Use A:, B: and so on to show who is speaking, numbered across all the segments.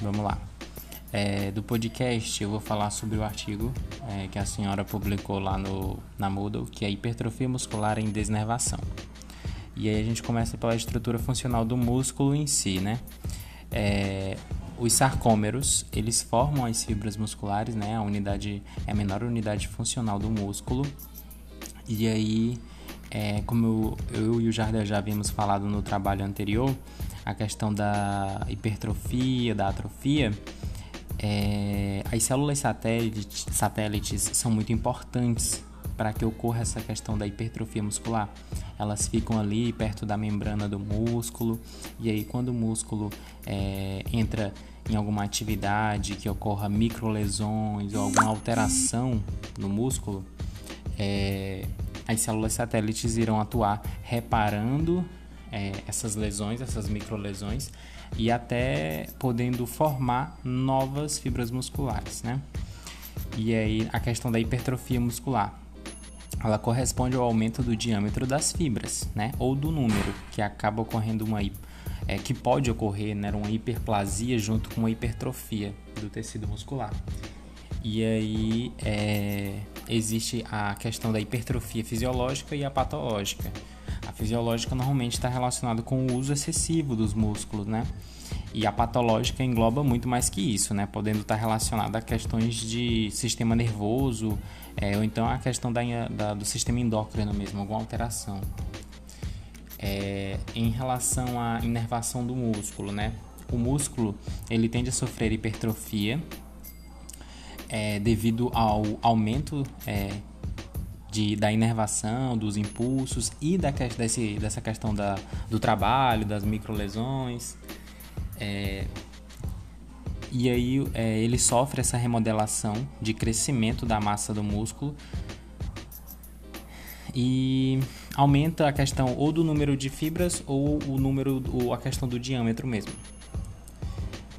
A: vamos lá. É, do podcast eu vou falar sobre o artigo é, que a senhora publicou lá no, na Moodle, que é hipertrofia muscular em desnervação. E aí a gente começa pela estrutura funcional do músculo em si, né? É, os sarcômeros, eles formam as fibras musculares, né? A unidade é a menor unidade funcional do músculo. E aí, é, como eu, eu, e o Jardel já havíamos falado no trabalho anterior, a questão da hipertrofia, da atrofia, é, as células satélites, satélites são muito importantes para que ocorra essa questão da hipertrofia muscular. Elas ficam ali perto da membrana do músculo, e aí, quando o músculo é, entra em alguma atividade que ocorra microlesões ou alguma alteração no músculo, é, as células satélites irão atuar reparando é, essas lesões, essas microlesões e até podendo formar novas fibras musculares, né? E aí a questão da hipertrofia muscular, ela corresponde ao aumento do diâmetro das fibras, né? Ou do número, que acaba ocorrendo uma é, que pode ocorrer, né, uma hiperplasia junto com uma hipertrofia do tecido muscular. E aí é, existe a questão da hipertrofia fisiológica e a patológica. Fisiológica normalmente está relacionada com o uso excessivo dos músculos, né? E a patológica engloba muito mais que isso, né? Podendo estar relacionada a questões de sistema nervoso, é, ou então a questão da, da, do sistema endócrino mesmo, alguma alteração é, em relação à inervação do músculo, né? O músculo ele tende a sofrer hipertrofia é, devido ao aumento é, de, da inervação, dos impulsos e da, desse, dessa questão da, do trabalho, das microlesões. É, e aí é, ele sofre essa remodelação de crescimento da massa do músculo e aumenta a questão ou do número de fibras ou o número ou a questão do diâmetro mesmo.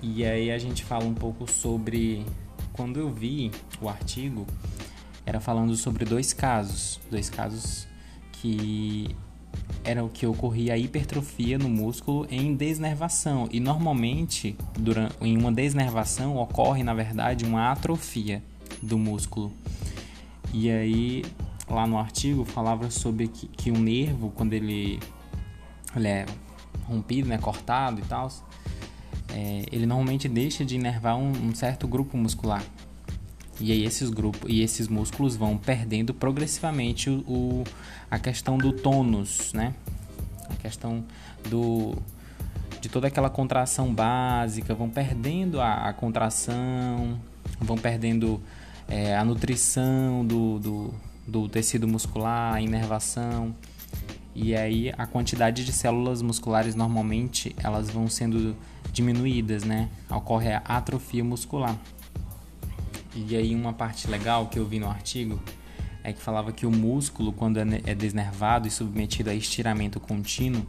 A: E aí a gente fala um pouco sobre quando eu vi o artigo era falando sobre dois casos, dois casos que era o que ocorria a hipertrofia no músculo em desnervação e normalmente durante em uma desnervação ocorre na verdade uma atrofia do músculo. E aí lá no artigo falava sobre que, que um nervo, quando ele, ele é rompido, né, cortado e tal, é, ele normalmente deixa de inervar um, um, certo grupo muscular. E aí esses grupos e esses músculos vão perdendo progressivamente o, o, a questão do tônus, né? A questão do de toda aquela contração básica, vão perdendo a, a contração, vão perdendo é, a nutrição do, do, do tecido muscular, a inervação. E aí a quantidade de células musculares normalmente elas vão sendo diminuídas, né? Ocorre a atrofia muscular. E aí uma parte legal que eu vi no artigo é que falava que o músculo, quando é, é desnervado e submetido a estiramento contínuo,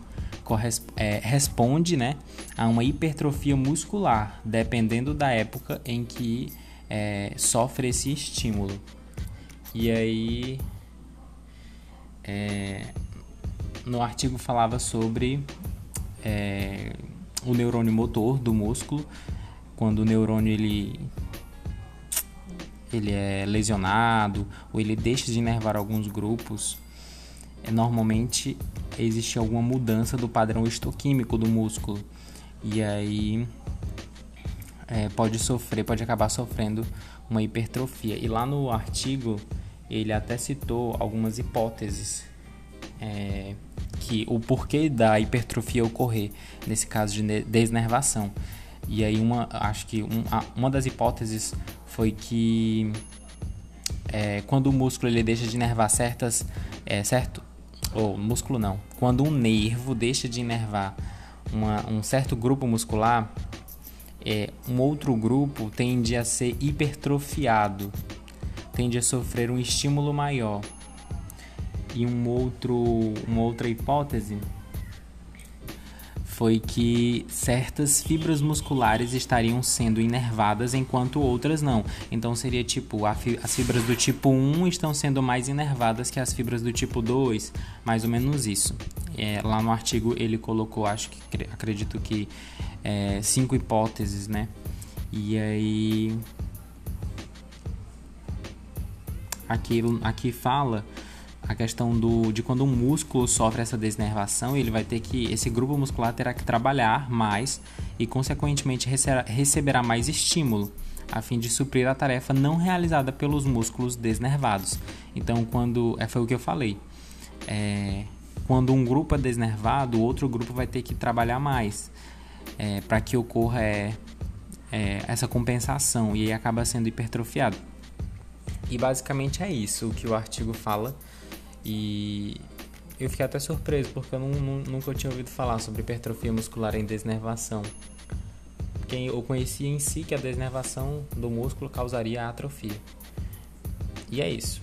A: é, responde né, a uma hipertrofia muscular, dependendo da época em que é, sofre esse estímulo. E aí, é, no artigo falava sobre é, o neurônio motor do músculo, quando o neurônio ele, ele é lesionado ou ele deixa de inervar alguns grupos, é, normalmente existe alguma mudança do padrão histoquímico do músculo. E aí é, pode sofrer, pode acabar sofrendo uma hipertrofia. E lá no artigo ele até citou algumas hipóteses é, que o porquê da hipertrofia ocorrer nesse caso de desnervação. E aí uma, acho que um, uma das hipóteses foi que é, quando o músculo ele deixa de inervar certas, é, certo, ou músculo não, quando um nervo deixa de inervar uma, um certo grupo muscular, é, um outro grupo tende a ser hipertrofiado tende a sofrer um estímulo maior. E um outro, uma outra hipótese foi que certas fibras musculares estariam sendo inervadas enquanto outras não. Então seria tipo, as fibras do tipo 1 estão sendo mais inervadas que as fibras do tipo 2, mais ou menos isso. É, lá no artigo ele colocou, acho que acredito que é, cinco hipóteses, né? E aí aqui, aqui fala a questão do, de quando um músculo sofre essa desnervação, ele vai ter que esse grupo muscular terá que trabalhar mais e consequentemente receberá mais estímulo a fim de suprir a tarefa não realizada pelos músculos desnervados. Então, quando é foi o que eu falei, é, quando um grupo é desnervado, o outro grupo vai ter que trabalhar mais é, para que ocorra é, é, essa compensação e acaba sendo hipertrofiado. E basicamente é isso o que o artigo fala. E eu fiquei até surpreso porque eu não, não, nunca tinha ouvido falar sobre hipertrofia muscular em desnervação. Quem eu conhecia em si que a desnervação do músculo causaria atrofia. E é isso.